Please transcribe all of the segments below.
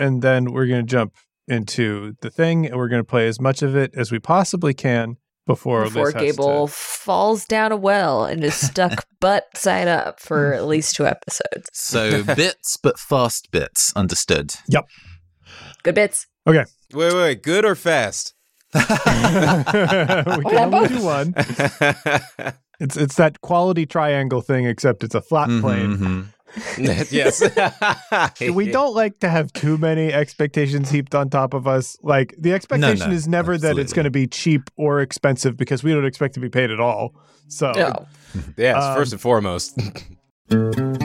and then we're going to jump into the thing, and we're going to play as much of it as we possibly can before Before Liz Gable to- falls down a well and is stuck butt side up for at least two episodes. So bits, but fast bits. Understood. Yep. Good bits. Okay. Wait, wait, wait, good or fast? we can only do one. It's it's that quality triangle thing, except it's a flat Mhm, plane. mhm. yes. We don't like to have too many expectations heaped on top of us. Like the expectation no, is never that it's going to be cheap or expensive because we don't expect to be paid at all. So Oh. Yes, Um, first and foremost.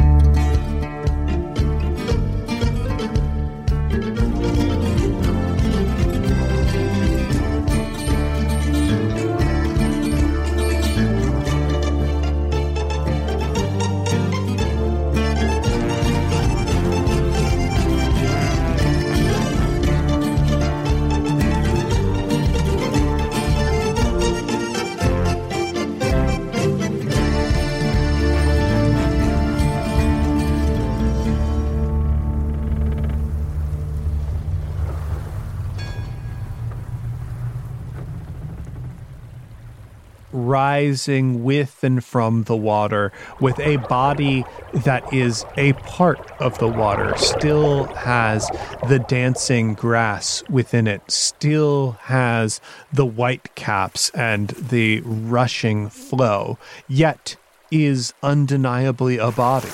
rising with and from the water with a body that is a part of the water, still has the dancing grass within it, still has the white caps and the rushing flow, yet is undeniably a body,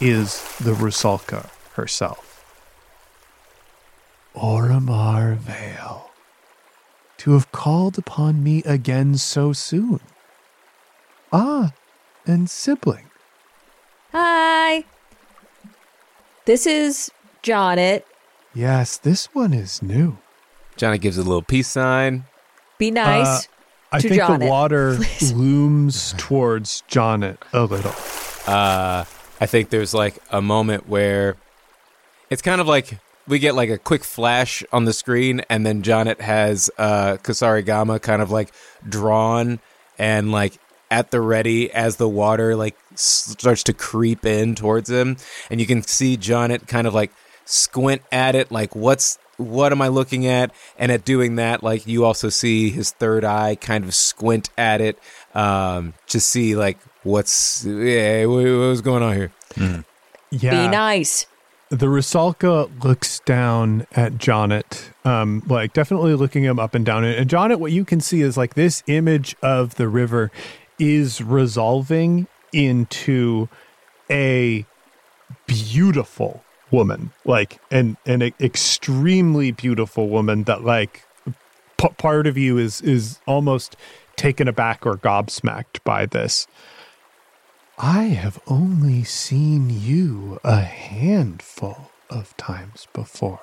is the Rusalka herself. Orimar to have called upon me again so soon. Ah, and sibling. Hi. This is Jonet. Yes, this one is new. Johnny gives a little peace sign. Be nice. Uh, I To think Jonet, the water please. looms towards Jonet a little. Uh, I think there's like a moment where it's kind of like we get like a quick flash on the screen, and then Jonet has uh, Kusarigama kind of like drawn and like at the ready as the water like starts to creep in towards him, and you can see Jonet kind of like squint at it, like what's what am I looking at? And at doing that, like you also see his third eye kind of squint at it um, to see like what's yeah, what, what's going on here. Yeah. Be nice. The Rusalka looks down at Jonet, um, like definitely looking him up and down. And Jonet, what you can see is like this image of the river is resolving into a beautiful woman, like an an extremely beautiful woman that like p- part of you is is almost taken aback or gobsmacked by this. I have only seen you a handful of times before.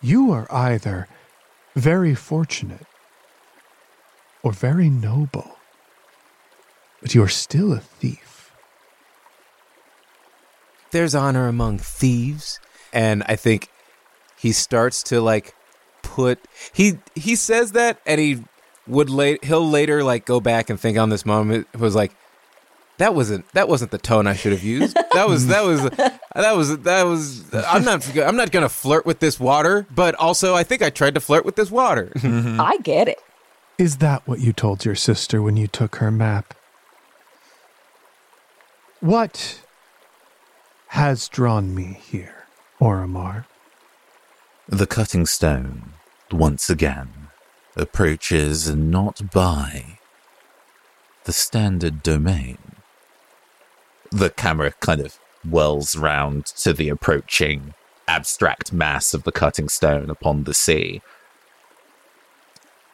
You are either very fortunate or very noble, but you are still a thief. There's honor among thieves, and I think he starts to like put he he says that, and he would late he'll later like go back and think on this moment was like that wasn't that wasn't the tone I should have used. That was that was that was that was I'm not I'm not gonna flirt with this water, but also I think I tried to flirt with this water. Mm-hmm. I get it. Is that what you told your sister when you took her map? What has drawn me here, Orimar? The cutting stone, once again, approaches not by the standard domain. The camera kind of whirls round to the approaching abstract mass of the cutting stone upon the sea.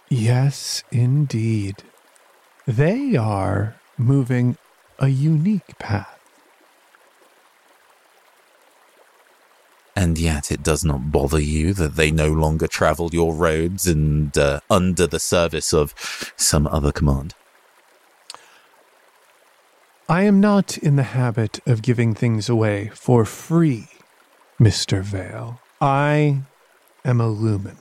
Yes, indeed. They are moving a unique path. And yet it does not bother you that they no longer travel your roads and uh, under the service of some other command. I am not in the habit of giving things away for free, Mr. Vale. I am a lumen.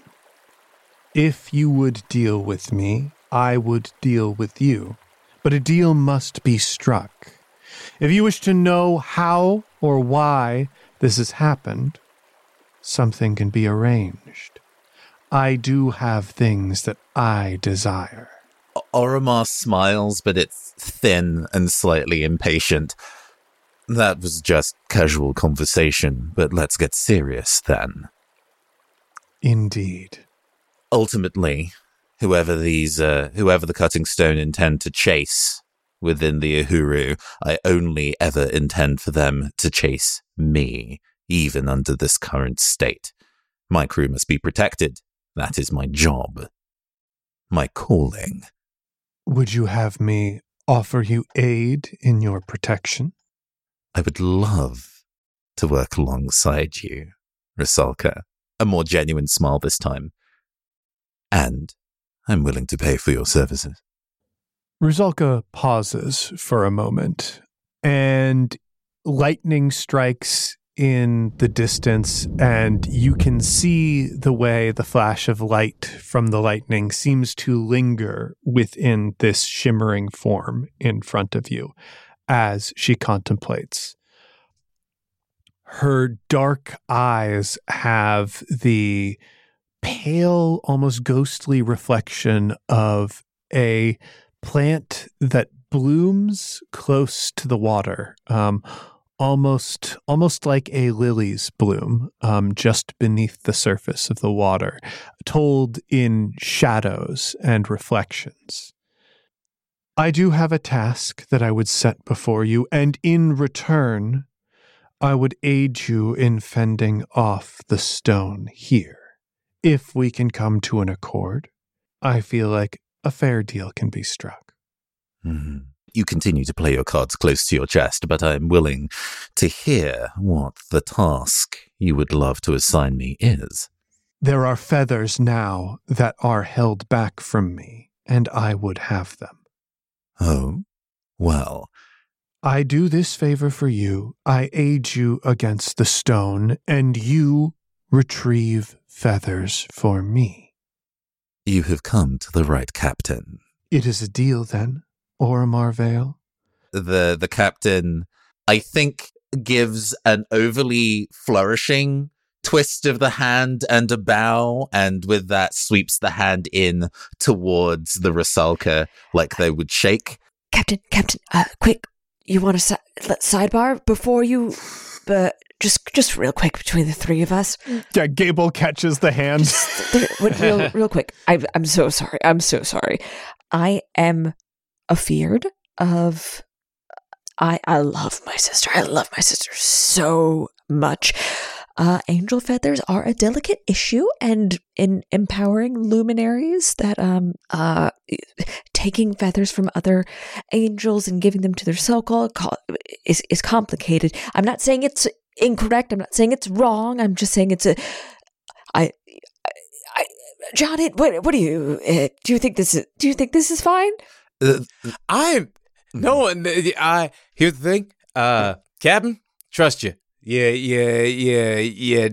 If you would deal with me, I would deal with you. But a deal must be struck. If you wish to know how or why this has happened, something can be arranged. I do have things that I desire. Orimar smiles, but it's thin and slightly impatient. That was just casual conversation, but let's get serious then. Indeed. Ultimately, whoever these, uh, whoever the cutting stone intend to chase within the Uhuru, I only ever intend for them to chase me, even under this current state. My crew must be protected. That is my job. My calling. Would you have me offer you aid in your protection? I would love to work alongside you, Rusalka. A more genuine smile this time. And I'm willing to pay for your services. Rusalka pauses for a moment, and lightning strikes in the distance, and you can see the way the flash of light from the lightning seems to linger within this shimmering form in front of you as she contemplates. Her dark eyes have the pale, almost ghostly reflection of a plant that blooms close to the water, um, almost almost like a lily's bloom, um, just beneath the surface of the water, told in shadows and reflections. I do have a task that I would set before you, and in return, I would aid you in fending off the stone here. If we can come to an accord, I feel like a fair deal can be struck. Mhm. You continue to play your cards close to your chest, but I am willing to hear what the task you would love to assign me is. There are feathers now that are held back from me, and I would have them. Oh, well, I do this favor for you. I aid you against the stone, and you retrieve feathers for me. you have come to the right captain. It is a deal then, Orimar Vale. The the captain, I think, gives an overly flourishing twist of the hand and a bow, and with that sweeps the hand in towards the Rusalka like they would shake. Captain, Captain, uh, quick, you want a si- sidebar before you, but just just real quick between the three of us. Yeah, Gable catches the hand. There- wait, real, real quick. I, I'm so sorry. I'm so sorry. I am afeared of. I I love my sister. I love my sister so much. Uh, angel feathers are a delicate issue, and in empowering luminaries, that um uh taking feathers from other angels and giving them to their circle is is complicated. I'm not saying it's incorrect. I'm not saying it's wrong. I'm just saying it's a. I, I, John, it, what what do you uh, do? You think this is? Do you think this is fine? Uh, I'm no one. I here's the thing, uh, Captain. Trust you. Yeah, yeah, yeah, yeah.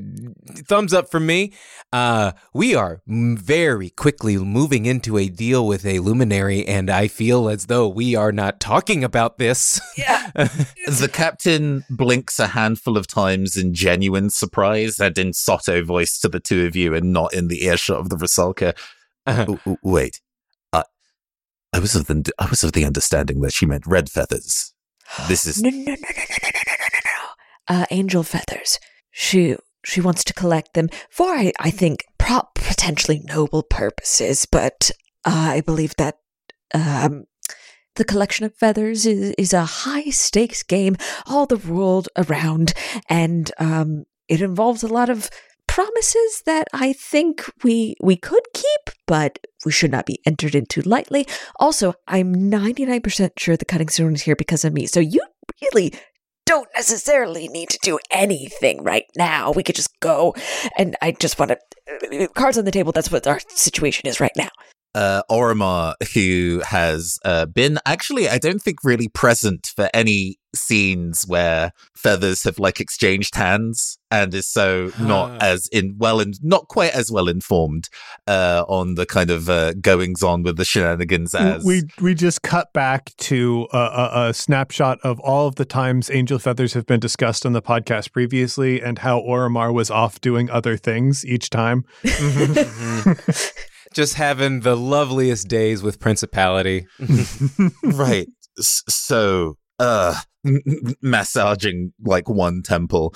Thumbs up from me. Uh, we are very quickly moving into a deal with a luminary, and I feel as though we are not talking about this. Yeah. the captain blinks a handful of times in genuine surprise and in sotto voice to the two of you and not in the earshot of the Rusalka. Uh-huh. W- w- Wait, I, I was of the I was of the understanding that she meant red feathers. This is No, no, no, no, no, no, no, no, no. Uh, angel feathers. She she wants to collect them for, I, I think, prop potentially noble purposes. But uh, I believe that um, the collection of feathers is, is a high stakes game all the world around, and um, it involves a lot of promises that I think we we could keep, but we should not be entered into lightly. Also, I'm 99% sure the cutting stone is here because of me. So you really don't necessarily need to do anything right now. We could just go. And I just want to, cards on the table, that's what our situation is right now. uh, Orimar, who has uh, been actually, I don't think, really present for any scenes where feathers have like exchanged hands and is so not as in well and not quite as well informed uh on the kind of uh, goings on with the shenanigans as we we just cut back to a, a, a snapshot of all of the times angel feathers have been discussed on the podcast previously and how Orimar was off doing other things each time. Just having the loveliest days with Principality. right so uh m- m- massaging like one temple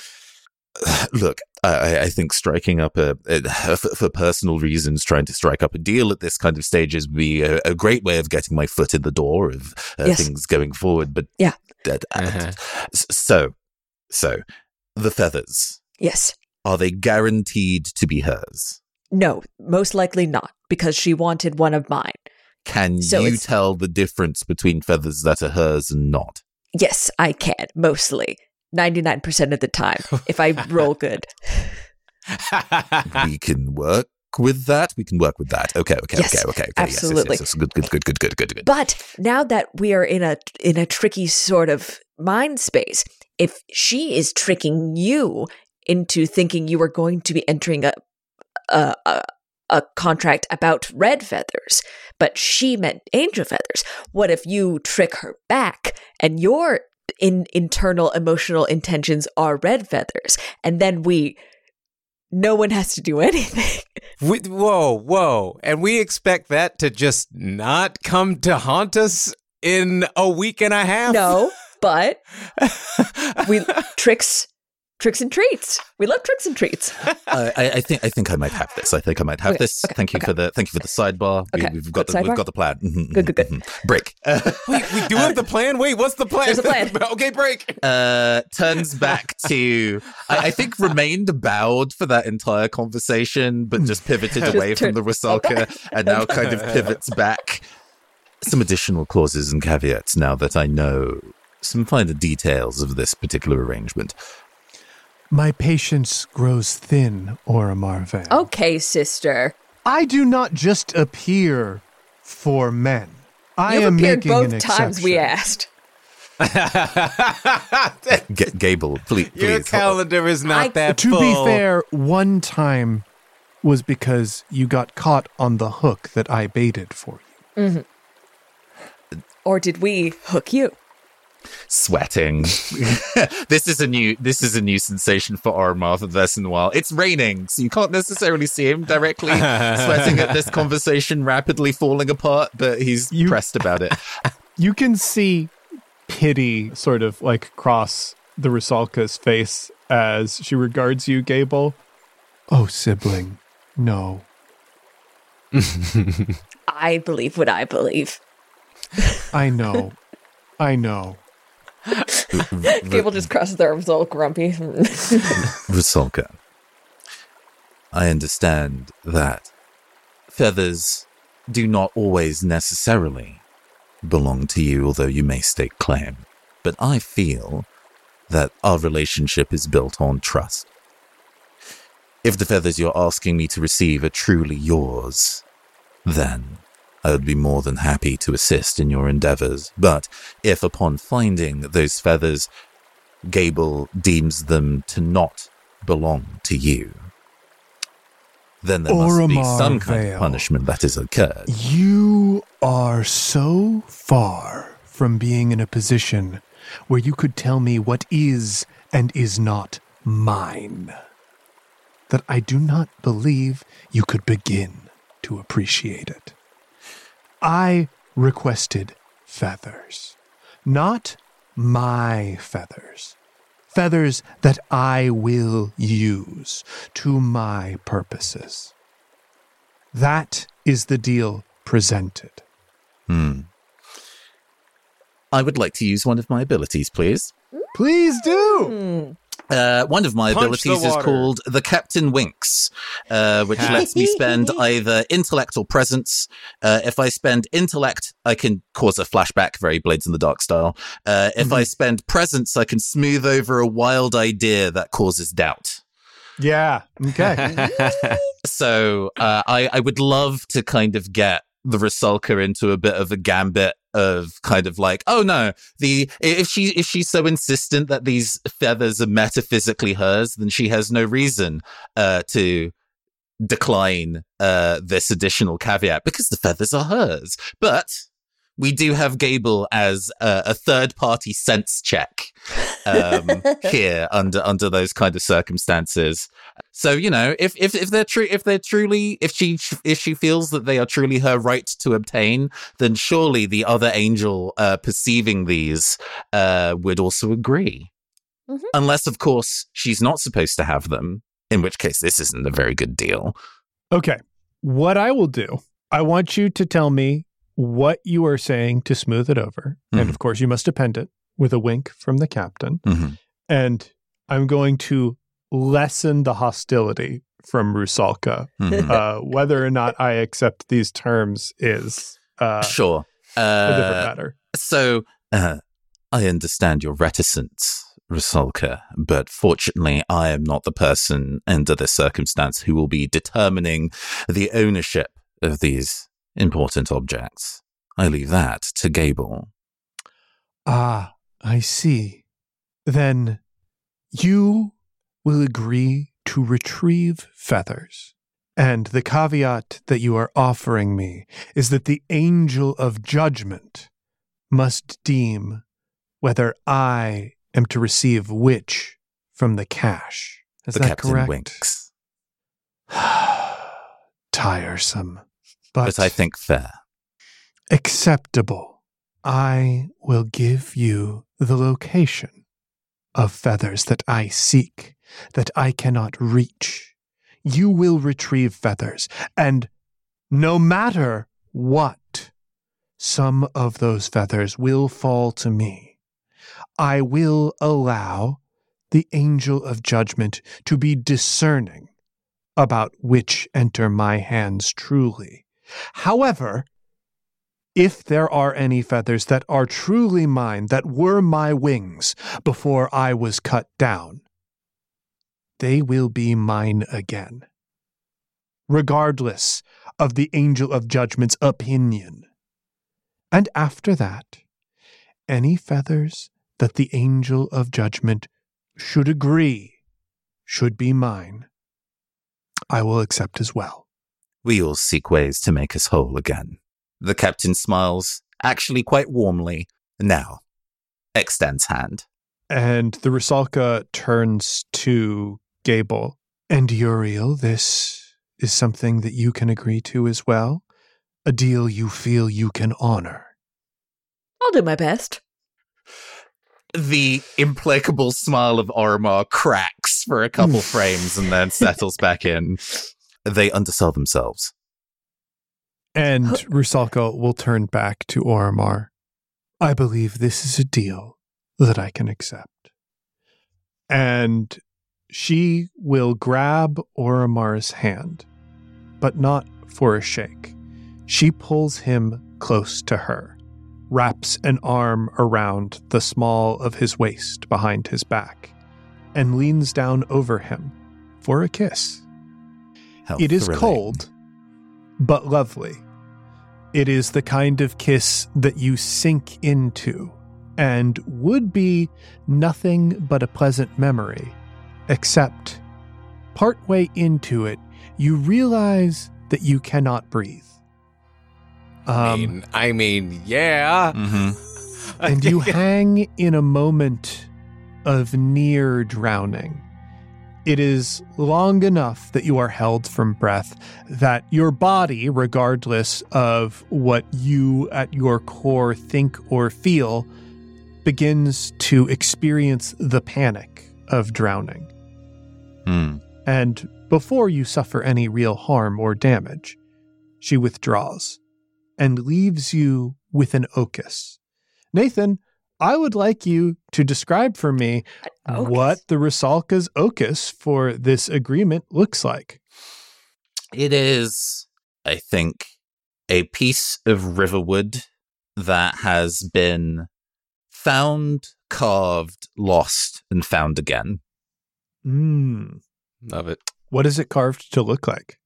look I, I think striking up a, a for, for personal reasons trying to strike up a deal at this kind of stage is be a, a great way of getting my foot in the door of uh, Yes. things going forward but Yeah. that- uh, Uh-huh. so so the feathers Yes. are they guaranteed to be hers No, most likely not, because she wanted one of mine. can So you tell the difference between feathers that are hers and not Yes, I can, mostly. 99% of the time, if I roll good. we can work with that. We can work with that. Okay, okay, Yes, okay, okay, okay. absolutely. Yes, yes, yes, yes. Good, good, good, good, good, good, good. But now that we are in a in a tricky sort of mind space, if she is tricking you into thinking you are going to be entering a a, a, a contract about red feathers, but she meant angel feathers, what if you trick her back and your in internal emotional intentions are red feathers, and then we no one has to do anything. We, whoa, whoa. And we expect that to just not come to haunt us in a week and a half? no, but we tricks tricks and treats. We love tricks and treats. I, I, I think I think I might have this. I think I might have Okay, this. okay, thank you okay. for the thank you for the sidebar. Okay, We, have got good the, we've got the plan. Mhm, Good, good, good. mhm, mhm. Break. Uh, Wait, we do have the plan? Wait, what's the plan? There's a plan. okay, break. uh, turns back to I, I think remained bowed for that entire conversation, but just pivoted Just away turn- from the Rusalka and now kind of pivots back. Some additional clauses and caveats now that I know some finer details of this particular arrangement. My patience grows thin, Orimar Van. Okay, sister. I do not just appear for men. I You've am appeared making both an times we asked. G- Gable, please, Your please. calendar is not I- that To full. be fair, one time was because you got caught on the hook that I baited for you. Mm-hmm. Or did we hook you? Sweating. this is a new this is a new sensation for Ormar for this in a while. It's raining, so you can't necessarily see him directly sweating at this conversation rapidly falling apart, but he's You- pressed about it. You can see pity sort of like cross the Rusalka's face as she regards you, Gable. Oh, sibling, no. I believe what I believe. I know. I know. Gable just crosses their arms all grumpy. Rusalka. I understand that feathers do not always necessarily belong to you, although you may stake claim. But I feel that our relationship is built on trust. If the feathers you're asking me to receive are truly yours, then I would be more than happy to assist in your endeavors. But if upon finding those feathers, Gable deems them to not belong to you, then there must be some kind Vale. of punishment that has occurred. You are so far from being in a position where you could tell me what is and is not mine that I do not believe you could begin to appreciate it. I requested feathers, not my feathers. Feathers that I will use to my purposes. That is the deal presented. Hmm. I would like to use one of my abilities, please. Please do. Uh, one of my Punch abilities is called the Captain Winks, uh, which lets me spend either intellect or presence. Uh, if I spend intellect, I can cause a flashback, very Blades in the Dark style. Uh, if I spend presence, I can smooth over a wild idea that causes doubt. Yeah. Okay. So uh, I, I would love to kind of get the Rusalka into a bit of a gambit of kind of like, oh no, the if she if she's so insistent that these feathers are metaphysically hers, then she has no reason uh, to decline uh, this additional caveat because the feathers are hers. But we do have Gable as a, a third party sense check um, here under under those kind of circumstances. So you know, if if if they're true, if they're truly, if she if she feels that they are truly her right to obtain, then surely the other angel uh, perceiving these uh, would also agree. Mhm. Unless, of course, she's not supposed to have them, in which case this isn't a very good deal. Okay. What I will do, I want you to tell me what you are saying to smooth it over. And Mhm. of course, you must append it with a wink from the captain. Mhm. And I'm going to lessen the hostility from Rusalka. Mhm. Uh, whether or not I accept these terms is uh, sure. a different Uh, matter. So, uh, I understand your reticence, Rusalka, but fortunately, I am not the person under this circumstance who will be determining the ownership of these important objects. I leave that to Gable. Ah, I see. Then you will agree to retrieve feathers. And the caveat that you are offering me is that the angel of judgment must deem whether I am to receive which from the cache. Is the that captain correct? winks, Tiresome. But, but I think fair. acceptable. I will give you the location of feathers that I seek, that I cannot reach. You will retrieve feathers, and no matter what, some of those feathers will fall to me. I will allow the angel of judgment to be discerning about which enter my hands truly. However, if there are any feathers that are truly mine, that were my wings before I was cut down, they will be mine again, regardless of the angel of judgment's opinion. And after that, any feathers that the angel of judgment should agree should be mine, I will accept as well. We all seek ways to make us whole again. The captain smiles, actually quite warmly. Now, extends hand. And the Rusalka turns to Gable. And Uriel, this is something that you can agree to as well? A deal you feel you can honor. I'll do my best. The implacable smile of Orimar cracks for a couple frames and then settles back in. They undersell themselves. And Rusalka will turn back to Orimar. I believe this is a deal that I can accept. And she will grab Orimar's hand, but not for a shake. She pulls him close to her, wraps an arm around the small of his waist behind his back, and leans down over him for a kiss. How It is thrilling. cold, but lovely. It is the kind of kiss that you sink into and would be nothing but a pleasant memory, except partway into it, you realize that you cannot breathe. I Um, mean, I mean, yeah. Mhm. and you hang in a moment of near drowning. It is long enough that you are held from breath, that your body, regardless of what you at your core think or feel, begins to experience the panic of drowning. Hmm. And before you suffer any real harm or damage, she withdraws and leaves you with an ocus. Nathan, I would like you to describe for me Ocus? what the Rusalka's ocus for this agreement looks like. It is, I think, a piece of riverwood that has been found, carved, lost, and found again. Mm. Love it. What is it carved to look like?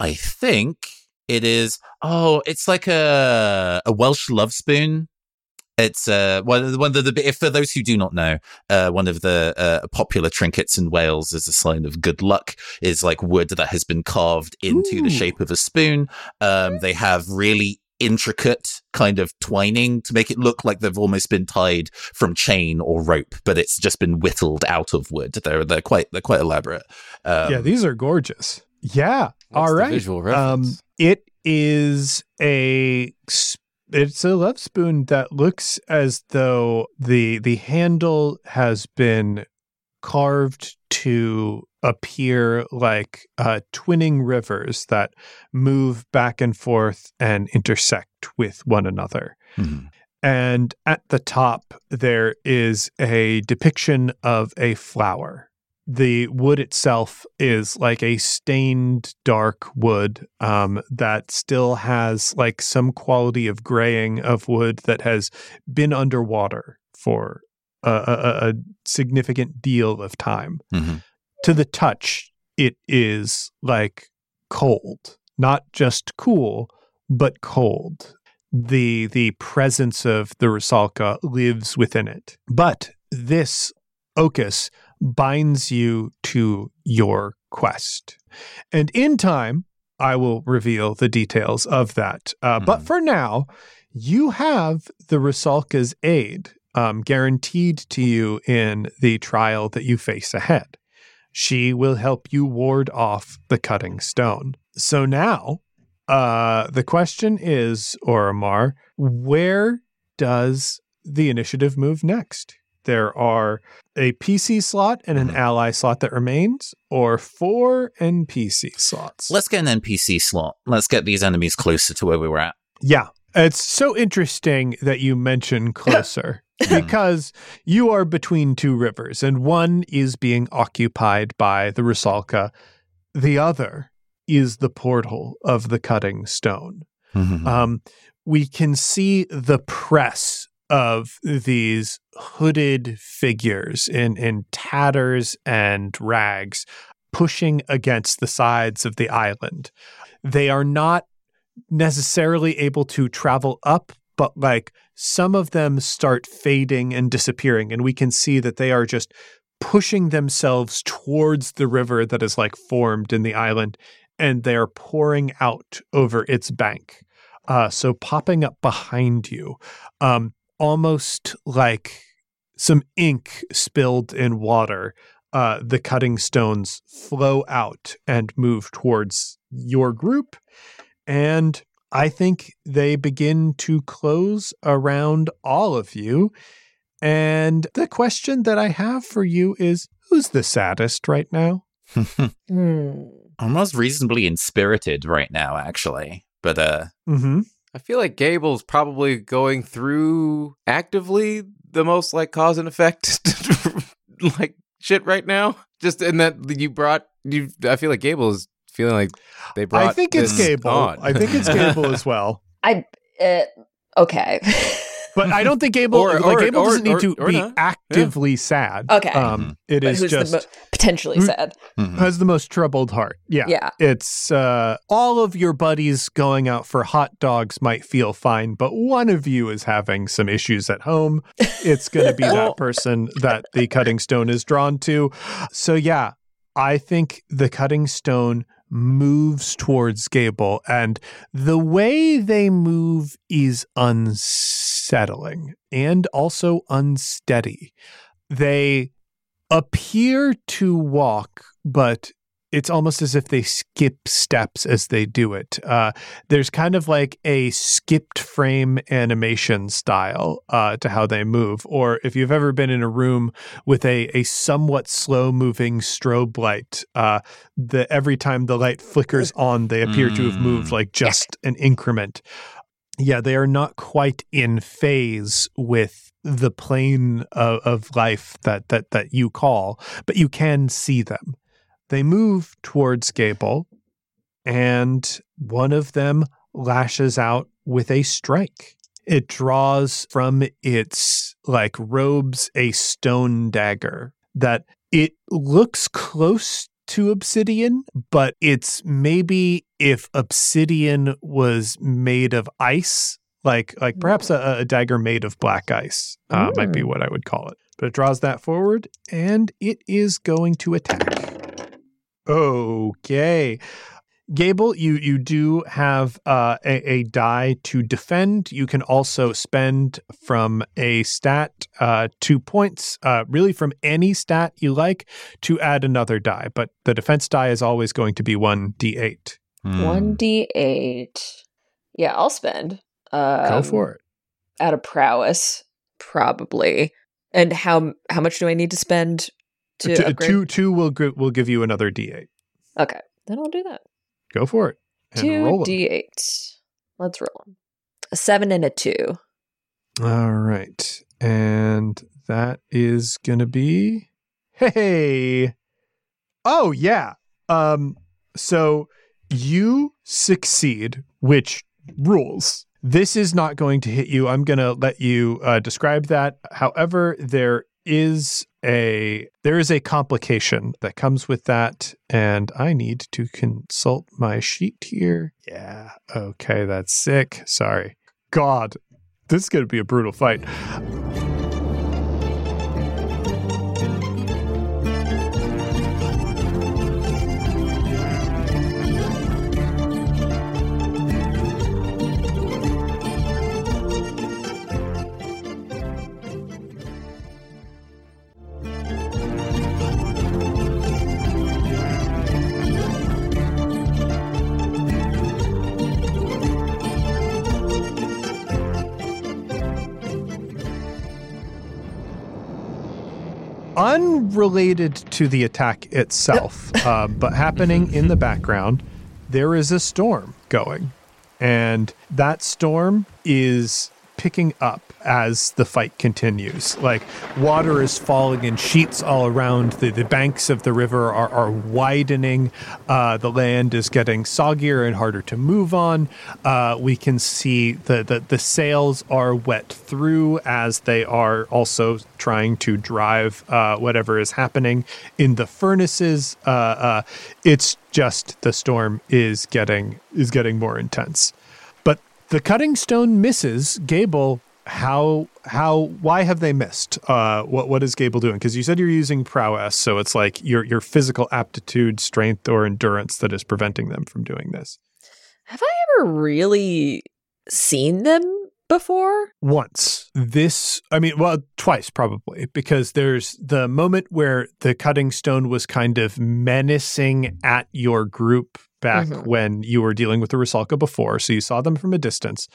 I think It is oh, it's like a a Welsh love spoon. It's uh one one of the if for those who do not know, uh one of the uh, popular trinkets in Wales as a sign of good luck is like wood that has been carved into Ooh. the shape of a spoon. Um, they have really intricate kind of twining to make it look like they've almost been tied from chain or rope, but it's just been whittled out of wood. They're they're quite they're quite elaborate. Um, yeah, these are gorgeous. Yeah. What's All the right. visual Um, reference? it is a s- it's a love spoon that looks as though the the handle has been carved to appear like uh, twinning rivers that move back and forth and intersect with one another. mhm. And at the top, there is a depiction of a flower. The wood itself is like a stained dark wood um, that still has like some quality of graying of wood that has been underwater for a, a, a significant deal of time. Mhm. To the touch, it is like cold, not just cool, but cold the the presence of the Rusalka lives within it. But this Ocus binds you to your quest. And in time, I will reveal the details of that. Uh, But Mhm. for now, you have the Rusalka's aid um, guaranteed to you in the trial that you face ahead. She will help you ward off the cutting stone. So now, uh, the question is, Orimar, where does the initiative move next? There are a PC slot and an Mhm. ally slot that remains, or four NPC slots. Let's get an NPC slot. Let's get these enemies closer to where we were at. Yeah. It's so interesting that you mention closer because you are between two rivers, and one is being occupied by the Rusalka. The other is the portal of the cutting stone. Mhm. Um, we can see the press of these hooded figures in, in tatters and rags pushing against the sides of the island. They are not necessarily able to travel up, but like some of them start fading and disappearing. And we can see that they are just pushing themselves towards the river that is like formed in the island and they're pouring out over its bank. Uh, so popping up behind you, um, almost like some ink spilled in water. Uh, the cutting stones flow out and move towards your group. And I think they begin to close around all of you. And the question that I have for you is who's the saddest right now? Hmm. Almost reasonably inspirited right now, actually. But uh, Mm-hmm. I feel like Gable's probably going through actively the most like cause and effect like shit right now. Just in that you brought you. I feel like Gable is feeling like they brought. I think it's Gable. on. I think it's Gable as well. I uh, okay. But I don't think Gable Or- like or- Gable or- doesn't need to or be not. actively sad. Okay. Um, it but is who's just the mo- potentially Who- sad? mhm. has the most troubled heart. Yeah. Yeah. It's uh, all of your buddies going out for hot dogs might feel fine, but one of you is having some issues at home. It's going to be that person that the cutting stone is drawn to. So, yeah, I think the cutting stone moves towards Gable, and the way they move is unsettling and also unsteady. They appear to walk, but it's almost as if they skip steps as they do it. Uh, there's kind of like a skipped frame animation style uh, to how they move. Or if you've ever been in a room with a, a somewhat slow moving strobe light, uh, the every time the light flickers on, they appear to have moved Mm. like just an increment. Yeah, they are not quite in phase with the plane of, of life that, that that you call, but you can see them. They move towards Gable, and one of them lashes out with a strike. It draws from its like robes a stone dagger that it looks close to obsidian, but it's maybe if obsidian was made of ice, like like perhaps a, a dagger made of black ice uh, might be Mm. what I would call it. But it draws that forward, and it is going to attack. Okay. Gable, you you do have uh, a, a die to defend. You can also spend from a stat uh, two points, uh, really from any stat you like, to add another die. But the defense die is always going to be one d8. Hmm. One d eight. Yeah, I'll spend. Um, Go for it. Out of prowess, probably. And how how much do I need to spend to Two, upgrade? two two will will give you another d8. Okay, then I'll do that. Go for it. And Two roll 'em. d eight. Let's roll 'em. A seven and a two. All right. And that is going to be hey. Oh yeah. Um so you succeed, which rules. This is not going to hit you. I'm going to let you uh, describe that. However, there is a there is a complication that comes with that and I need to consult my sheet here. Yeah. Okay, that's sick. Sorry. God, this is going to be a brutal fight. Unrelated to the attack itself, uh, but happening in the background, there is a storm going. And that storm is picking up as the fight continues. Like water is falling in sheets all around. The, the banks of the river are, are widening. Uh, the land is getting soggier and harder to move on. Uh, we can see the, the, the sails are wet through as they are also trying to drive uh, whatever is happening in the furnaces. Uh, uh, it's just the storm is getting is getting more intense. The cutting stone misses. Gable, how how why have they missed? Uh, what what is Gable doing? Because you said you're using prowess, so it's like your your physical aptitude, strength, or endurance that is preventing them from doing this. Have I ever really seen them before? once. This, I mean, well, twice probably, because there's the moment where the cutting stone was kind of menacing at your group back Mhm. when you were dealing with the Rusalka before. So you saw them from a distance.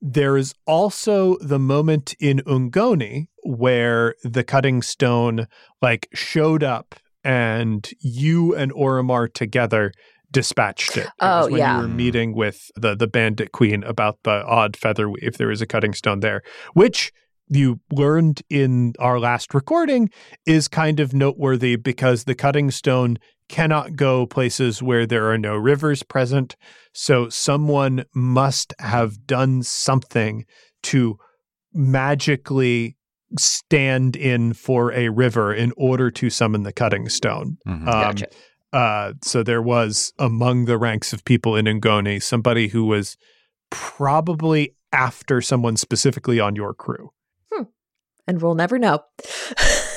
There is also the moment in Ungoni where the cutting stone like showed up and you and Orimar together dispatched it. It Oh, when yeah. you were meeting with the the bandit queen about the odd feather weave. There is a cutting stone there, which you learned in our last recording is kind of noteworthy because the cutting stone cannot go places where there are no rivers present. So someone must have done something to magically stand in for a river in order to summon the cutting stone. Mhm. Um, Gotcha. uh, so there was among the ranks of people in Ngoni somebody who was probably after someone specifically on your crew. And we'll never know.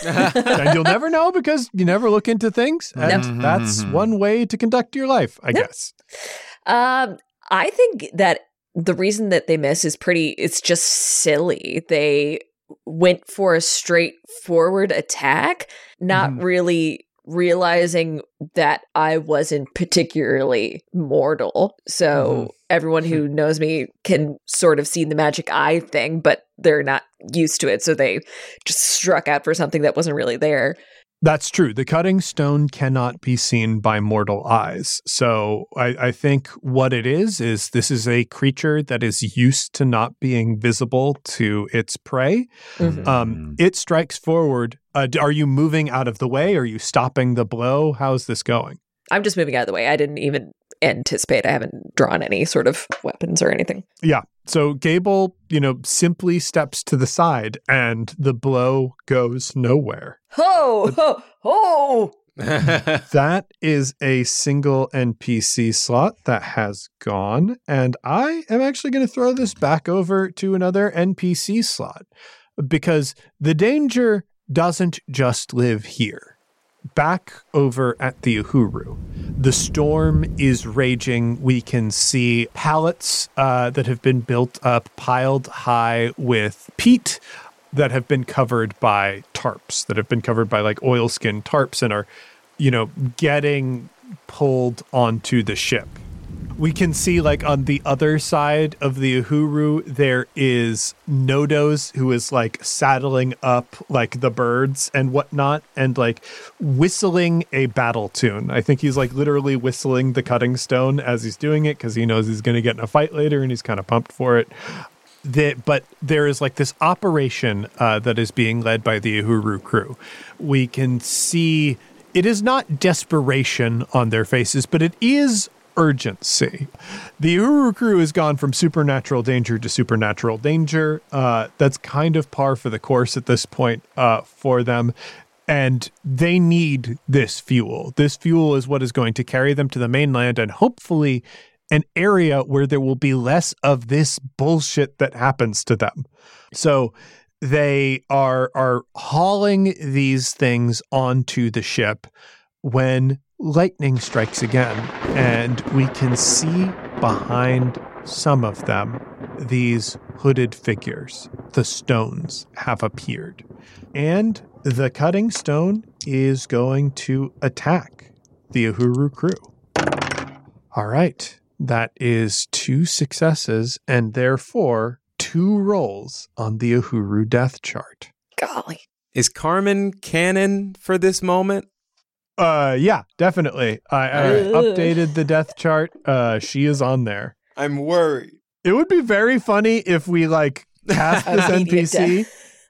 and you'll never know because you never look into things. And No. that's Mhm. one way to conduct your life, I Yep. guess. Um, I think that the reason that they miss is pretty. It's just silly. They went for a straightforward attack, not Mhm. really realizing that I wasn't particularly mortal. So everyone who knows me can sort of see the magic eye thing, but they're not used to it. So they just struck out for something that wasn't really there. That's true. The cutting stone cannot be seen by mortal eyes. So I, I think what it is is this is a creature that is used to not being visible to its prey. Mhm. Um, it strikes forward. Uh, are you moving out of the way? Are you stopping the blow? How's this going? I'm just moving out of the way. I didn't even anticipate. I haven't drawn any sort of weapons or anything. Yeah. So Gable, you know, simply steps to the side and the blow goes nowhere. Ho, ho, ho! That is a single NPC slot that has gone. And I am actually going to throw this back over to another NPC slot because the danger doesn't just live here. Back over at the Uhuru, the storm is raging. We can see pallets uh, that have been built up, piled high with peat that have been covered by tarps, that have been covered by like oilskin tarps and are, you know, getting pulled onto the ship. We can see like on the other side of the Uhuru, there is Nodos who is like saddling up like the birds and whatnot and like whistling a battle tune. I think he's like literally whistling the cutting stone as he's doing it because he knows he's going to get in a fight later and he's kind of pumped for it that but there is like this operation uh, that is being led by the Uhuru crew. We can see it is not desperation on their faces, but it is urgency. The Uhuru crew has gone from supernatural danger to supernatural danger. Uh, that's kind of par for the course at this point uh, for them. And they need this fuel. This fuel is what is going to carry them to the mainland and hopefully an area where there will be less of this bullshit that happens to them. So they are are hauling these things onto the ship when lightning strikes again and we can see behind some of them these hooded figures. The stones have appeared. And the cutting stone is going to attack the Uhuru crew. All right. That is two successes and therefore two rolls on the Uhuru death chart. Golly. Is Carmen canon for this moment? Uh yeah, definitely. I, I updated the death chart. Uh she is on there. I'm worried. It would be very funny if we like cast this Immediate NPC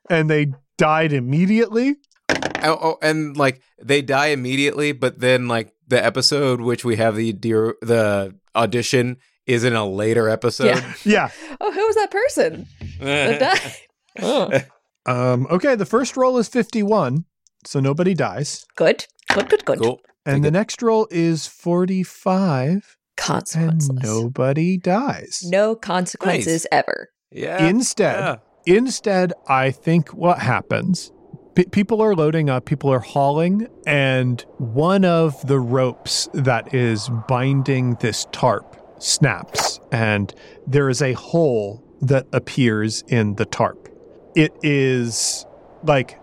and they died immediately. Oh, oh, and like they die immediately, but then like the episode which we have the dear the audition is in a later episode. Yeah. Yeah. Oh, who was that person that died? Oh, Um okay, the first roll is 51, so nobody dies. good. Good, good, good. cool. And Take the it. next roll is 45 Consequences. and Consequences. nobody dies. No consequences ever. Yeah. Instead, Yeah. Instead, I think what happens pe- people are loading up, people are hauling, and one of the ropes that is binding this tarp snaps, and there is a hole that appears in the tarp. It is like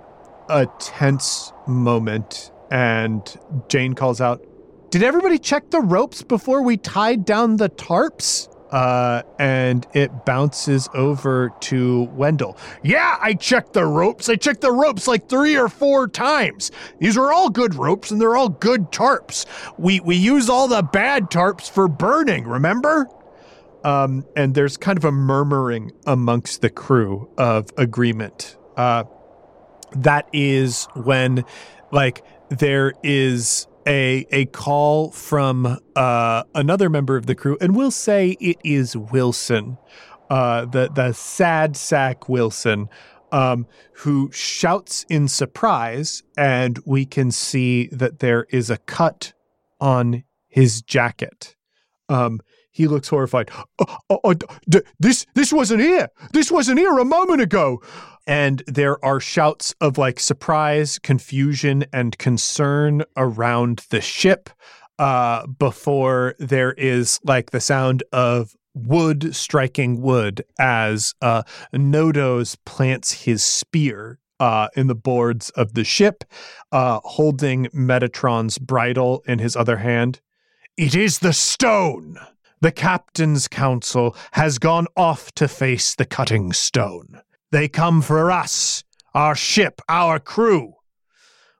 a tense moment, and Jane calls out, Did everybody check the ropes before we tied down the tarps? Uh, and it bounces over to Wendell. Yeah, I checked the ropes. I checked the ropes like three or four times. These are all good ropes and they're all good tarps. We we use all the bad tarps for burning, remember? Um, and there's kind of a murmuring amongst the crew of agreement. Uh, that is when, like, there is a a call from uh, another member of the crew, and we'll say it is Wilson, uh, the the sad sack Wilson, um, who shouts in surprise, and we can see that there is a cut on his jacket. Um, he looks horrified. "Oh, oh, oh, d- this this wasn't here. This wasn't here a moment ago. And there are shouts of like surprise, confusion, and concern around the ship. Uh, before there is like the sound of wood striking wood as uh, Nodos plants his spear uh, in the boards of the ship, uh, holding Metatron's bridle in his other hand. It is the stone. The captain's council has gone off to face the cutting stone. They come for us, our ship, our crew.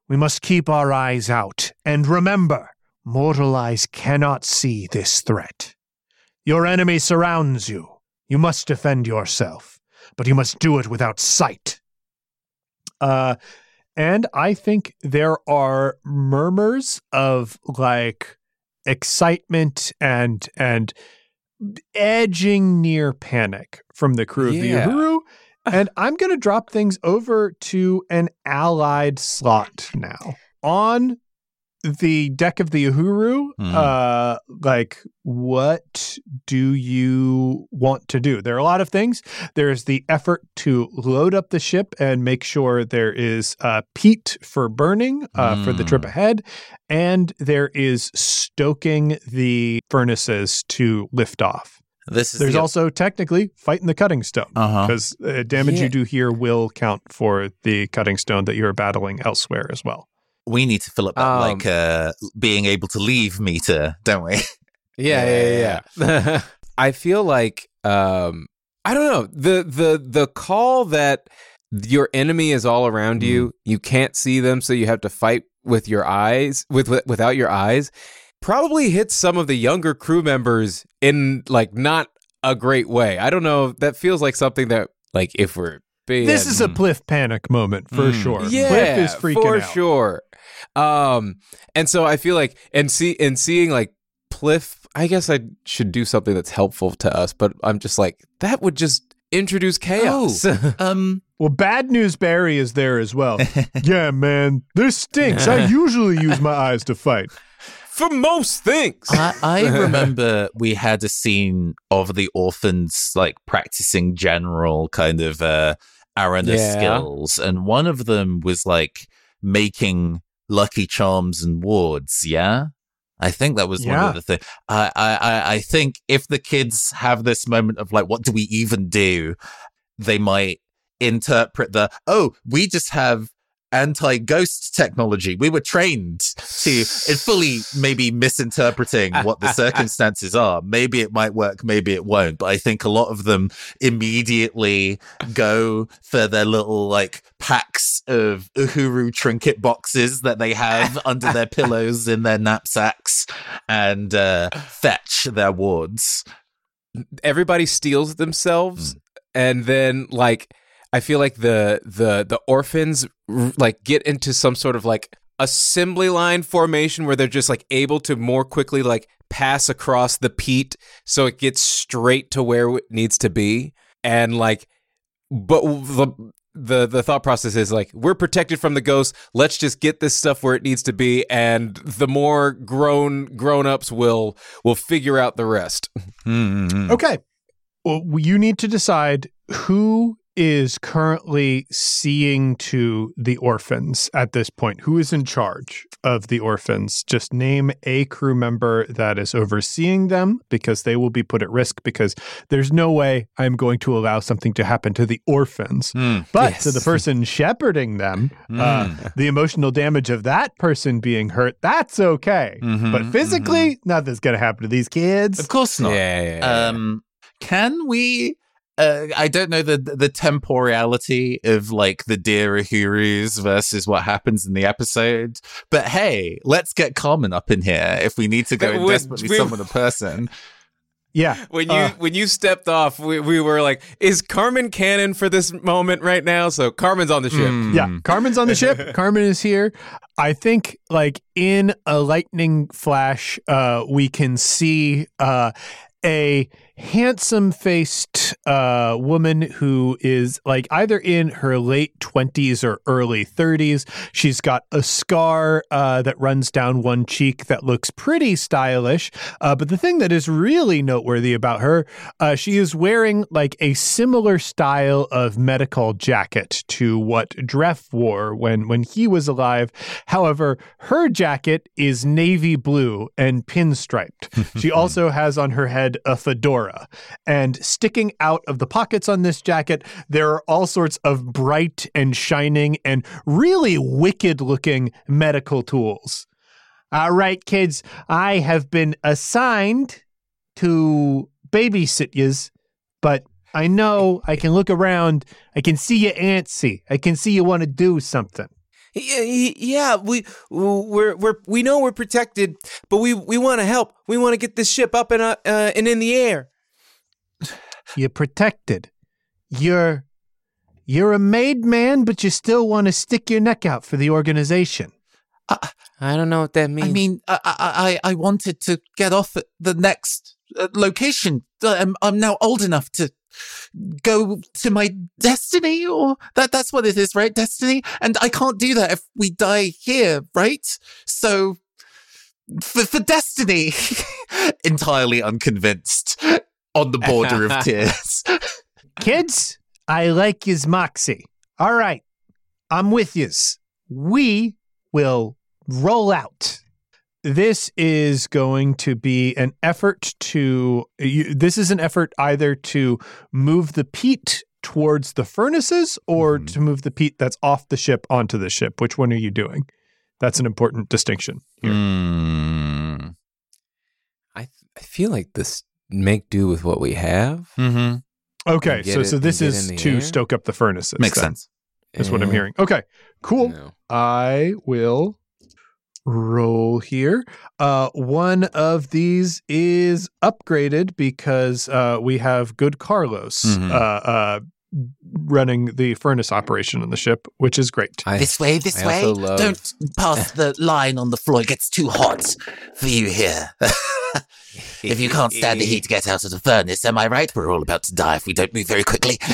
We must keep our eyes out and remember, mortal eyes cannot see this threat. Your enemy surrounds you. You must defend yourself, but you must do it without sight. Uh, and I think there are murmurs of like excitement and and edging near panic from the crew of Yeah. the Uhuru. And I'm going to drop things over to an allied slot now. On the deck of the Uhuru, Hmm. uh, like what do you want to do? There are a lot of things. There's the effort to load up the ship and make sure there is uh, peat for burning uh, for the trip Hmm. ahead, and there is stoking the furnaces to lift off. This is There's the, also technically fighting the cutting stone uh-huh. because uh, damage Yeah. you do here will count for the cutting stone that you're battling elsewhere as well. We need to fill up that Um, like uh being able to leave meter, don't we? Yeah, yeah, yeah. I feel like um I don't know. The the the call that your enemy is all around you, you can't see them so you have to fight with your eyes with, with without your eyes probably hits some of the younger crew members in like not a great way. I don't know. That feels like something that like if we're being This is a Mm. Pliff panic moment for Mm. sure. yeah, Pliff is freaking for out. sure. Um, and so I feel like and see and seeing like Pliff, I guess I should do something that's helpful to us, but I'm just like that would just introduce chaos. Um Well, bad news Barry is there as well. yeah, man, this stinks. I usually use my eyes to fight. For most things. I, I remember we had a scene of the orphans like practicing general kind of uh Arana Yeah. skills, and one of them was like making lucky charms and wards. Yeah, I think that was one of the things. I, I I I think if the kids have this moment of like, what do we even do? They might interpret the oh, we just have anti-ghost technology. We were trained to in fully maybe misinterpreting what the circumstances are. Maybe it might work, maybe it won't. But I think a lot of them immediately go for their little like packs of Uhuru trinket boxes that they have under their pillows in their knapsacks and uh, fetch their wards. Everybody steals themselves, and then like I feel like the the the orphans r- like get into some sort of like assembly line formation where they're just like able to more quickly like pass across the peat so it gets straight to where it needs to be and like but the the the thought process is like we're protected from the ghosts let's just get this stuff where it needs to be and the more grown grown-ups will will figure out the rest Mm-hmm. Okay. Well, you need to decide who is currently seeing to the orphans at this point. Who is in charge of the orphans? Just name a crew member that is overseeing them because they will be put at risk because there's no way I'm going to allow something to happen to the orphans. Mm. But Yes. to the person shepherding them, uh, Mm. the emotional damage of that person being hurt, that's okay. Mhm, But physically, nothing's going to happen to these kids. Of course not. yeah, yeah, yeah. Um, can we? Uh, I don't know the the temporality of like the dear Uhurus versus what happens in the episode, but hey, let's get Carmen up in here if we need to go That and desperately we- summon a person. Yeah. when you Uh, when you stepped off, we, we were like, "Is Carmen canon for this moment right now?" So Carmen's on the ship. Mm. Yeah, Carmen's on the ship. Carmen is here. I think, like in a lightning flash, uh, we can see uh, a handsome-faced uh, woman who is like either in her late twenties or early thirties. She's got a scar uh, that runs down one cheek that looks pretty stylish. Uh, but the thing that is really noteworthy about her, uh, she is wearing like a similar style of medical jacket to what Dreff wore when when he was alive. However, her jacket is navy blue and pinstriped. she also has on her head a fedora, and sticking out of the pockets on this jacket, there are all sorts of bright and shining and really wicked looking medical tools. All right, kids, I have been assigned to babysit yous, but I know I can look around. I can see you antsy. I can see you want to do something. Yeah, we we're we're we know we're protected, but we we want to help. We want to get this ship up and uh, and in the air. You're protected. You're you're a made man, but you still want to stick your neck out for the organization. I don't know what that means. I mean, I, I I I wanted to get off at the next uh, location. I'm I'm now old enough to go to my destiny, or that that's what it is, right? Destiny, and I can't do that if we die here, right? So for, for destiny. Entirely unconvinced on the border of tears. Kids, I like his moxie. All right, I'm with yous. We will roll out. This is going to be an effort to. You, this is an effort either to move the peat towards the furnaces or Mhm. to move the peat that's off the ship onto the ship. Which one are you doing? That's an important distinction here. Hmm. I I feel like this make do with what we have. Mm-hmm. Okay, so it- so this is to air? stoke up the furnaces. Makes then, sense. Is what I'm hearing. Okay, cool. No. I will roll here. Uh, one of these is upgraded because uh, we have good Carlos Mhm. uh, uh, running the furnace operation on the ship, which is great. I, This way, this I way. love- Don't pass the line on the floor. It gets too hot for you here. if you can't stand the heat, get out of the furnace. Am I right? We're all about to die if we don't move very quickly.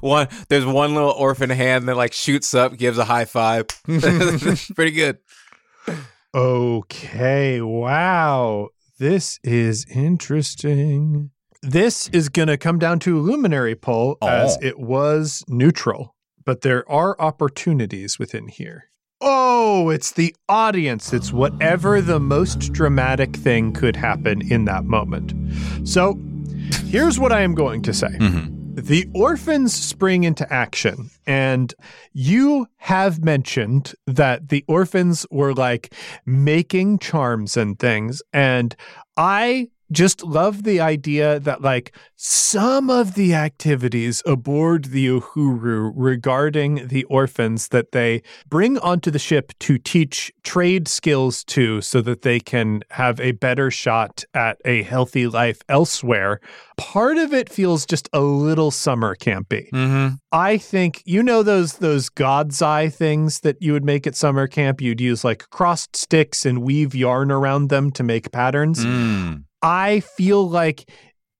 one there's one little orphan hand that like shoots up, gives a high five. Pretty good. Okay, wow. This is interesting. This is going to come down to a luminary as Oh. it was neutral, but there are opportunities within here. Oh, it's the audience. It's whatever the most dramatic thing could happen in that moment. So, here's what I am going to say. Mhm. The orphans spring into action, and you have mentioned that the orphans were like making charms and things. And I just love the idea that, like, some of the activities aboard the Uhuru regarding the orphans that they bring onto the ship to teach trade skills to so that they can have a better shot at a healthy life elsewhere. Part of it feels just a little summer campy. Mm-hmm. I think you know those those God's eye things that you would make at summer camp. You'd use like crossed sticks and weave yarn around them to make patterns. Mm. I feel like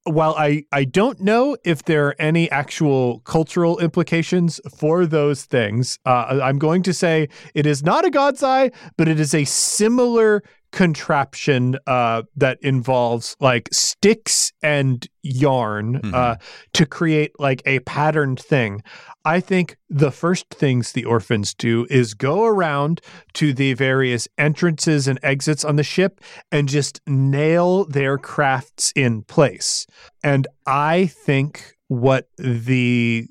while I, I don't know if there are any actual cultural implications for those things, uh, I'm going to say it is not a God's eye, but it is a similar contraption uh, that involves like sticks and yarn uh, to create like a patterned thing. I think the first things the orphans do is go around to the various entrances and exits on the ship and just nail their crafts in place. And I think what the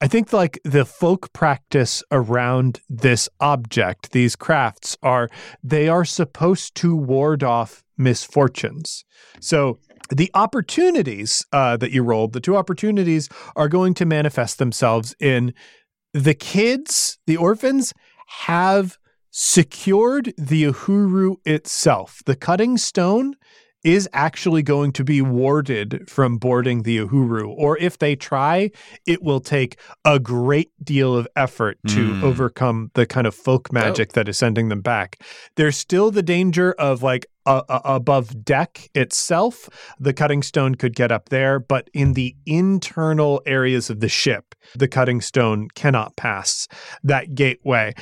I think like the folk practice around this object, these crafts are they are supposed to ward off misfortunes. So the opportunities uh, that you rolled, the two opportunities are going to manifest themselves in the kids, the orphans have secured the Uhuru itself. The cutting stone is actually going to be warded from boarding the Uhuru. Or if they try, it will take a great deal of effort to Mm. overcome the kind of folk magic that is sending them back. There's still the danger of like uh, above deck itself, the cutting stone could get up there, but in the internal areas of the ship, the cutting stone cannot pass that gateway.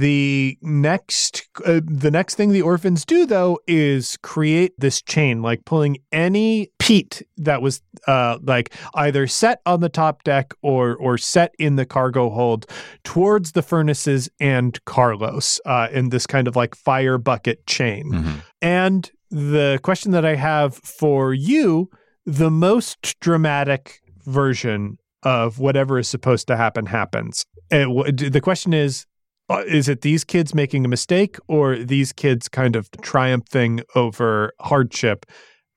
The next, uh, the next thing the orphans do though is create this chain, like pulling any peat that was uh, like either set on the top deck or or set in the cargo hold towards the furnaces and Carlos uh, in this kind of like fire bucket chain. Mhm. And the question that I have for you, the most dramatic version of whatever is supposed to happen happens. Wh- the question is Uh, is it these kids making a mistake or these kids kind of triumphing over hardship?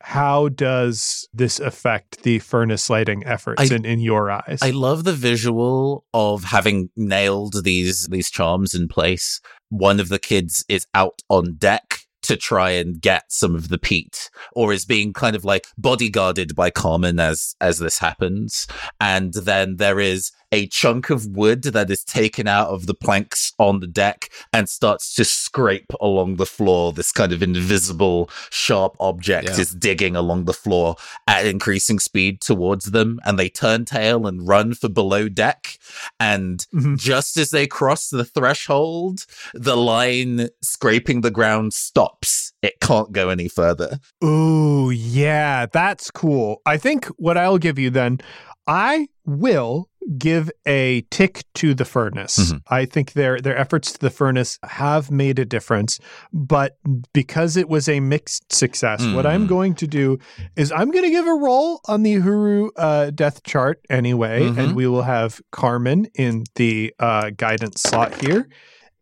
How does this affect the furnace lighting efforts I- in, in your eyes? I love the visual of having nailed these these charms in place. One of the kids is out on deck to try and get some of the peat, or is being kind of like bodyguarded by Carmen as as this happens. And then there is a chunk of wood that is taken out of the planks on the deck and starts to scrape along the floor. This kind of invisible, sharp object Yeah. is digging along the floor at increasing speed towards them, and they turn tail and run for below deck. And Mhm. just as they cross the threshold, the line scraping the ground stops. It can't go any further. Ooh, yeah, that's cool. I think what I'll give you then, I will give a tick to the furnace. Mhm. I think their their efforts to the furnace have made a difference, but because it was a mixed success, what I'm Mm. going to do is I'm going to give a roll on the Uhuru uh, death chart anyway, Mhm. and we will have Carmen in the uh, guidance slot here,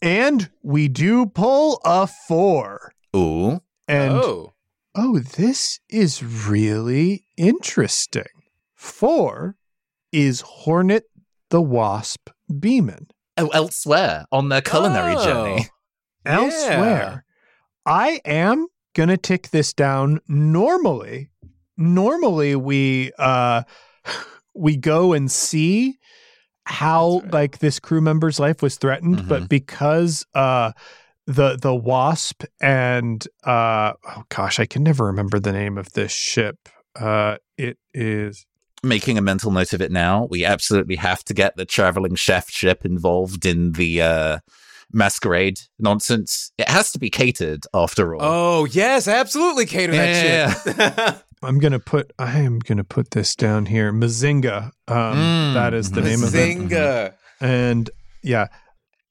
and we do pull a four, Ooh. and oh, Oh, this is really interesting. Four is Hornet the Wasp Beeman. Oh, elsewhere on their culinary Oh. journey. Elsewhere, I am going to tick this down. Normally, normally we uh we go and see how right. like this crew member's life was threatened, but because uh the the wasp and uh oh gosh, I can never remember the name of this ship. Uh it is Making a mental note of it now, we absolutely have to get the traveling chef ship involved in the uh, masquerade nonsense. It has to be catered after all. oh yes, absolutely cater that shit. I'm gonna put I am gonna put this down here. Mazinga. Um Mm, that is the name of it. Zinga. And yeah,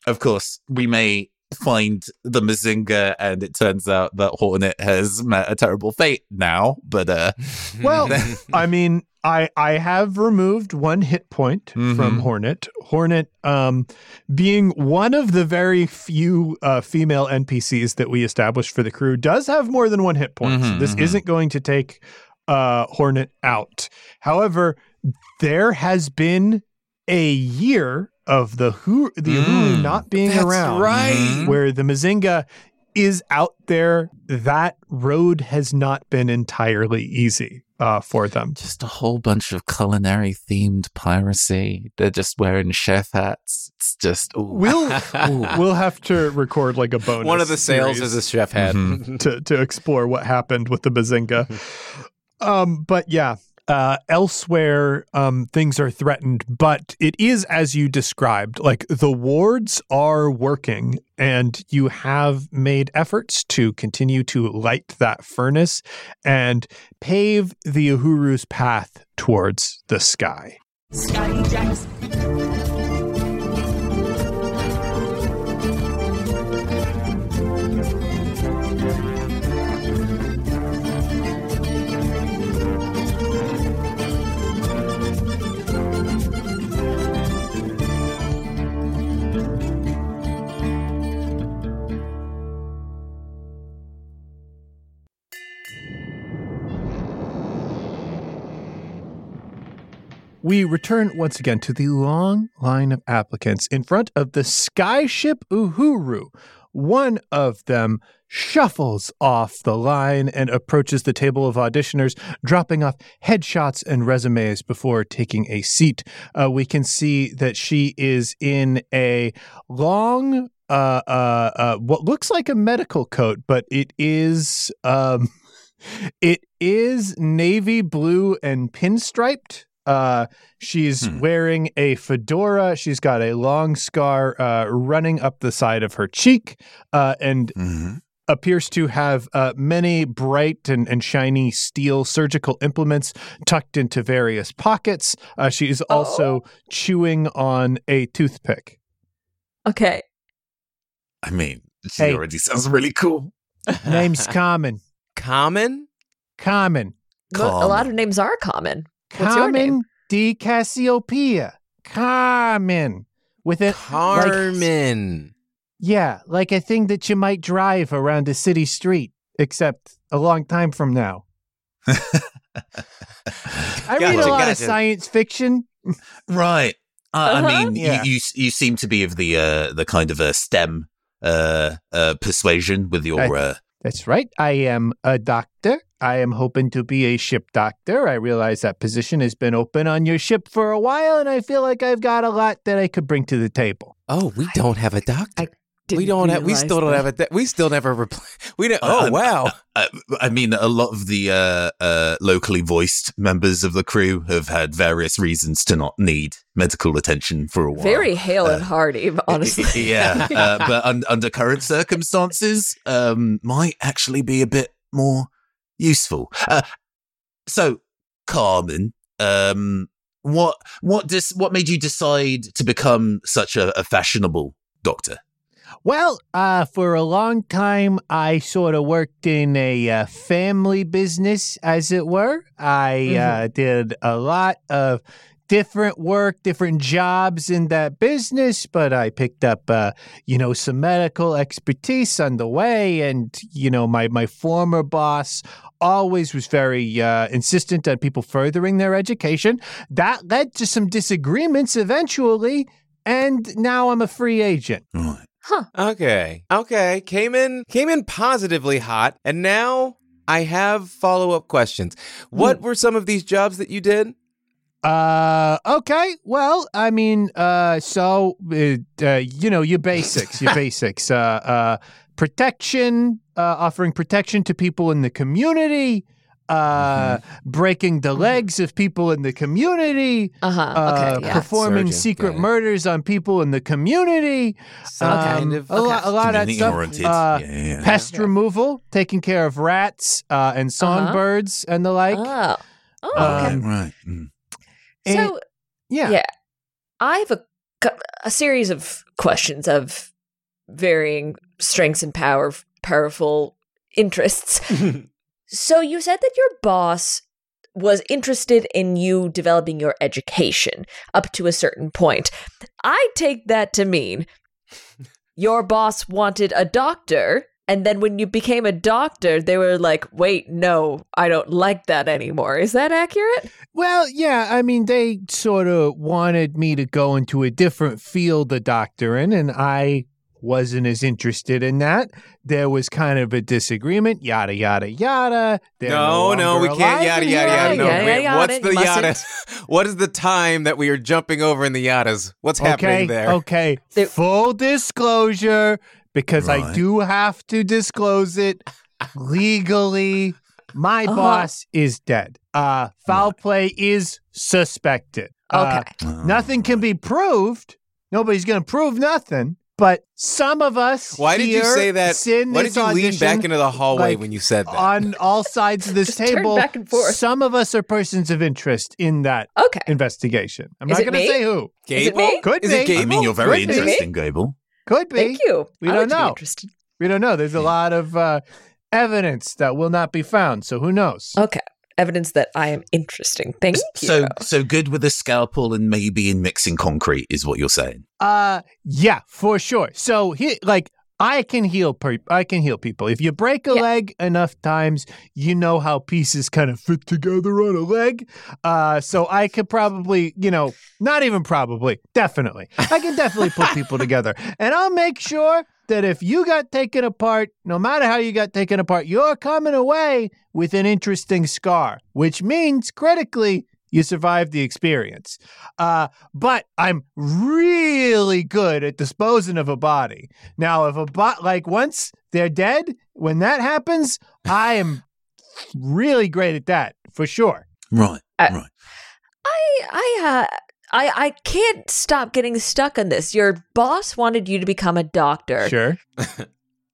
Of course, we may find the Mazinga, and it turns out that Hornet has met a terrible fate now. But uh, Well, I mean, I I have removed one hit point from Mhm. Hornet. Hornet, um, being one of the very few uh, female NPCs that we established for the crew, does have more than one hit point. So Mhm, this mhm. isn't going to take uh, Hornet out. However, there has been a year of the who the Uhuru Mm, not being that's around, right. Where the Mazinga is out there. That road has not been entirely easy uh, for them. just a whole bunch of culinary themed piracy. They're just wearing chef hats. It's just ooh. We'll we'll have to record like a bonus. One of the sales series is a chef hat. Mhm. to to explore what happened with the Bazinga. um, but yeah. Uh, elsewhere, um, things are threatened, but it is as you described. Like the wards are working, and you have made efforts to continue to light that furnace and pave the Uhuru's path towards the sky. Skyjacks. We return once again to the long line of applicants in front of the skyship Uhuru. One of them shuffles off the line and approaches the table of auditioners, dropping off headshots and resumes before taking a seat. Uh, we can see that she is in a long, uh, uh, uh, what looks like a medical coat, but it is, um, it is navy blue and pinstriped. Uh, she's Hmm. wearing a fedora. She's got a long scar uh, running up the side of her cheek, uh, and Mhm. appears to have uh, many bright and, and shiny steel surgical implements tucked into various pockets. Uh, she is also chewing on a toothpick. Okay. I mean, she Hey. already sounds really cool. Name's Common. Common? Common. Mo- A lot of names are common. What's your name? Carmen de Cassiopeia. Carmen. With it, like, Carmen. yeah, like a thing that you might drive around a city street, except a long time from now. I read a lot of science fiction. Right. Uh, Uh-huh. I mean, Yeah. you, you you seem to be of the uh, the kind of a STEM uh, uh, persuasion with your. I- Uh, That's right. I am a doctor. I am hoping to be a ship doctor. I realize that position has been open on your ship for a while, and I feel like I've got a lot that I could bring to the table. Oh, we don't have a doctor. I we didn't don't have. We realize still don't that. have a. Do- we still never reply. We don't. Oh Uh, wow. Uh, I mean, a lot of the uh, uh, locally voiced members of the crew have had various reasons to not need medical attention for a while. Very hale and Uh, hearty, honestly. yeah, uh, but un- under current circumstances, um, might actually be a bit more useful. Uh, so, Carmen, um, what what dis- what made you decide to become such a, a fashionable doctor? Well, uh, for a long time, I sort of worked in a uh, family business, as it were. I uh, did a lot of different work, different jobs in that business, but I picked up, uh, you know, some medical expertise on the way. And, you know, my, my former boss always was very uh, insistent on people furthering their education. That led to some disagreements eventually. And now I'm a free agent. Right. Okay. Okay. Came in. Came in positively hot, and now I have follow up questions. What were some of these jobs that you did? Uh, okay. Well, I mean, uh, so, uh, uh, you know, your basics, your basics, uh, uh, protection, uh, offering protection to people in the community, uh, breaking the legs of people in the community, Uh huh. uh, Okay. Yeah. performing Surgeon, secret got murders on people in the community, Some um, kind of a, lot, a lot of that Community stuff. oriented. Uh, yeah, yeah, yeah. Pest removal, taking care of rats, uh, and songbirds and the like. oh. Oh, Uh, okay. right, right. Mm. And- so yeah. yeah. I have a a series of questions of varying strengths and power, powerful interests. So you said that your boss was interested in you developing your education up to a certain point. I take that to mean your boss wanted a doctor. And then when you became a doctor, they were like, wait, no, I don't like that anymore. Is that accurate? Well, yeah, I mean, they sort of wanted me to go into a different field of doctoring, and I wasn't as interested in that. There was kind of a disagreement, yada, yada, yada. They're no, no, we can't alive yada yada yada. anymore. No, Yada, wait, yada, what's you the yada? what is the time that we are jumping over in the yadas? What's Okay, happening there? okay. There- Full disclosure, because I do have to disclose it legally. My Uh-huh. boss is dead. Uh, foul play is suspected. Uh, Okay. Oh, Nothing can be proved. Nobody's going to prove nothing. But some of us. Why did you say that? sit Why this did you lean back into the hallway like, when you said that? on all sides of this Just table? back and forth. Some of us are persons of interest in that Okay. investigation. I'm Is not going to me? say who. Is it Gable? me? Could be. Is be. it Gable? I mean, you're very Could be. interesting, Gable. Could be. Thank you. We I don't like to be know. interested. We don't know. There's a lot of uh, evidence that will not be found. So who knows? Okay. Evidence that I am interesting. Thank you. So, so good with a scalpel and maybe in mixing concrete is what you're saying. Uh, yeah, for sure. So he like I can heal. Per- I can heal people. If you break a Yeah. leg enough times, you know how pieces kind of fit together on a leg. Uh, so I could probably, you know, not even probably, definitely, I can definitely put people together, and I'll make sure that if you got taken apart, no matter how you got taken apart, you're coming away with an interesting scar, which means critically. You survived the experience. Uh, but I'm really good at disposing of a body. Now, if a bot like once they're dead, when that happens, I am really great at that for sure. Right, Uh, right. I I uh I I can't stop getting stuck on this. Your boss wanted you to become a doctor Sure.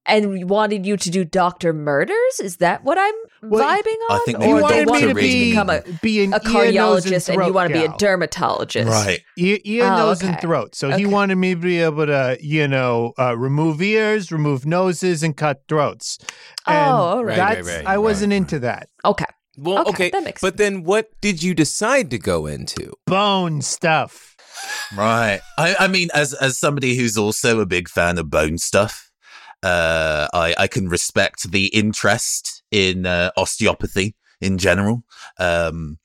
and wanted you to do doctor murders. Is that what I'm Well, vibing on? I think or they Or wanted me wanted to be, become a, be an a ear, cardiologist and, throat you want to be a dermatologist. Right. Ear, ear Oh, nose, and okay. throat. So he wanted me to be able to, you know, uh, remove ears, remove noses, and cut throats. Oh, And all right. that's right, I wasn't right, into that. Okay. Well, okay, okay, that makes but then what did you decide to go into? Bone stuff. Right. I, I mean, as as somebody who's also a big fan of bone stuff, uh, I I can respect the interest in uh, osteopathy in general. Um,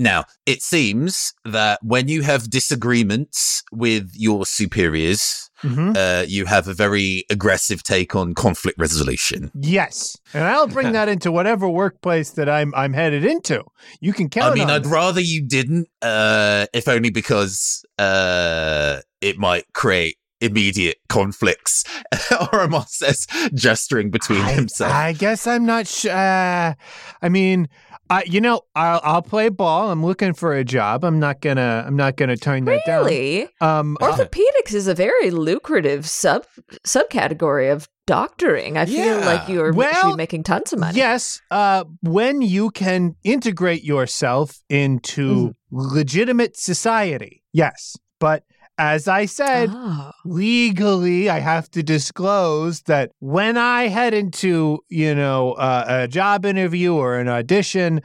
Now, it seems that when you have disagreements with your superiors, Mhm. uh, you have a very aggressive take on conflict resolution. Yes, and I'll bring that into whatever workplace that I'm I'm headed into. You can count. I mean, I'd that. rather you didn't, uh, if only because uh, it might create immediate conflicts. Orimar says, gesturing between I, himself. I guess I'm not sure. Uh, I mean, I you know I'll I'll play ball. I'm looking for a job. I'm not gonna I'm not gonna turn that down. Really? Um, uh, Orthopedics is a very lucrative sub subcategory of doctoring. I feel Yeah. like you are Well, should making tons of money. Yes, uh, when you can integrate yourself into legitimate society, yes. But as I said, Oh. legally, I have to disclose that when I head into, you know, uh, a job interview or an audition,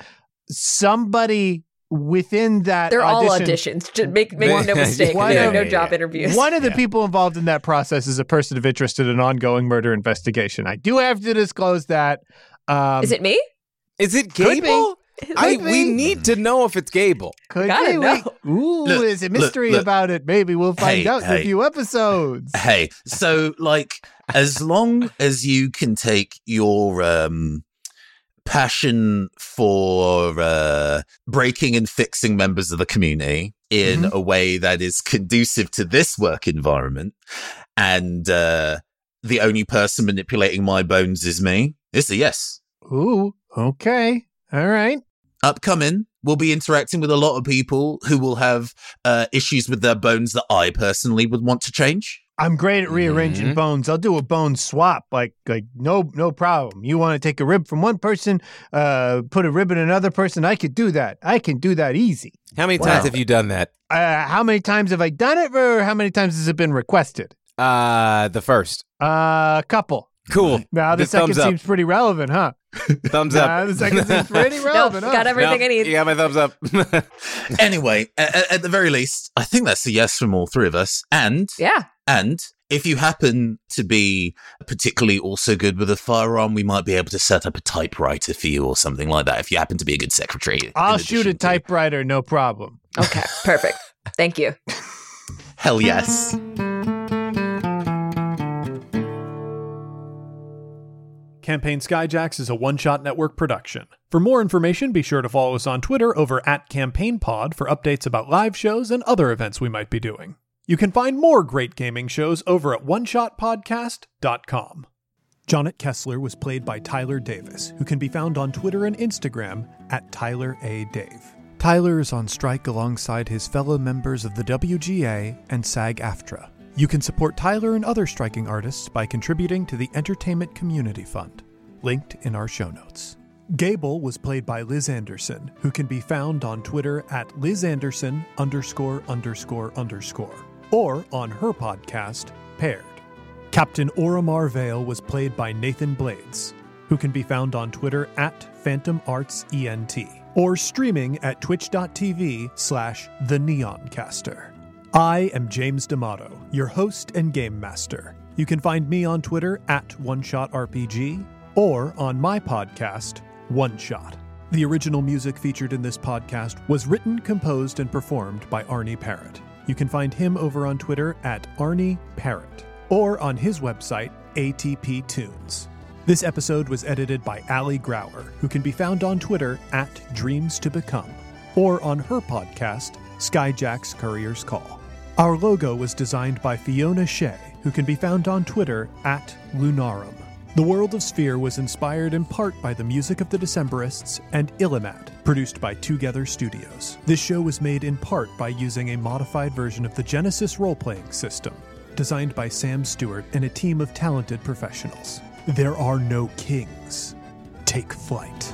somebody within that They're all auditions. Just make make no mistake. One There are of- no job interviews. One of the Yeah. people involved in that process is a person of interest in an ongoing murder investigation. I do have to disclose that. Um, Is it me? Is it Could. Gable? I, we need to know if it's Gable. Could Gotta be. know. We- Ooh, Look, there's a mystery look. about it. Maybe we'll find Hey, out in a few episodes. Hey, so like as long as you can take your um passion for uh breaking and fixing members of the community in Mhm. a way that is conducive to this work environment and uh the only person manipulating my bones is me. It's a yes. Ooh, okay. All right. Upcoming, we'll be interacting with a lot of people who will have uh, issues with their bones that I personally would want to change. I'm great at rearranging Mhm. bones. I'll do a bone swap. Like, like no, no problem. You want to take a rib from one person, uh, put a rib in another person. I could do that. I can do that easy. How many Wow. times have you done that? Uh, how many times have I done it, or how many times has it been requested? Uh, the first. Uh, a couple. Cool. Now the Just second seems pretty relevant, huh? Thumbs Nah, up. the second seems pretty No, relevant. huh? got everything No, I need. You got my thumbs up. Anyway, at, at the very least, I think that's a yes from all three of us. And Yeah. and if you happen to be particularly also good with a firearm, we might be able to set up a typewriter for you or something like that. If you happen to be a good secretary, I'll shoot a addition to- typewriter, no problem. Okay. Perfect. Thank you. Hell yes. Campaign Skyjacks is a one shot network production. For more information, be sure to follow us on Twitter over at CampaignPod for updates about live shows and other events we might be doing. You can find more great gaming shows over at oneshotpodcast.com. Jonnet Kessler was played by Tyler Davis, who can be found on Twitter and Instagram at Tyler A. Dave. Tyler is on strike alongside his fellow members of the WGA and SAG AFTRA. You can support Tyler and other striking artists by contributing to the Entertainment Community Fund, linked in our show notes. Gable was played by Liz Anderson, who can be found on Twitter at Liz Anderson underscore underscore underscore, or on her podcast, Paired. Captain Orimar Vale was played by Nathan Blades, who can be found on Twitter at Phantom Arts ENT, or streaming at twitch.tv slash the Neoncaster. I am James D'Amato, your host and game master. You can find me on Twitter at OneShotRPG or on my podcast, One Shot. The original music featured in this podcast was written, composed, and performed by Arnie Parrott. You can find him over on Twitter at Arnie Parrott or on his website, ATP Tunes. This episode was edited by Ali Grauer, who can be found on Twitter at Dreams to Become, or on her podcast, Skyjack's Courier's Call. Our logo was designed by Fiona Shea, who can be found on Twitter at Lunarum. The World of Sphere was inspired in part by the music of the Decemberists and Illimat, produced by Twogether Studios. This show was made in part by using a modified version of the Genesys role playing system, designed by Sam Stewart and a team of talented professionals. There are no kings. Take flight.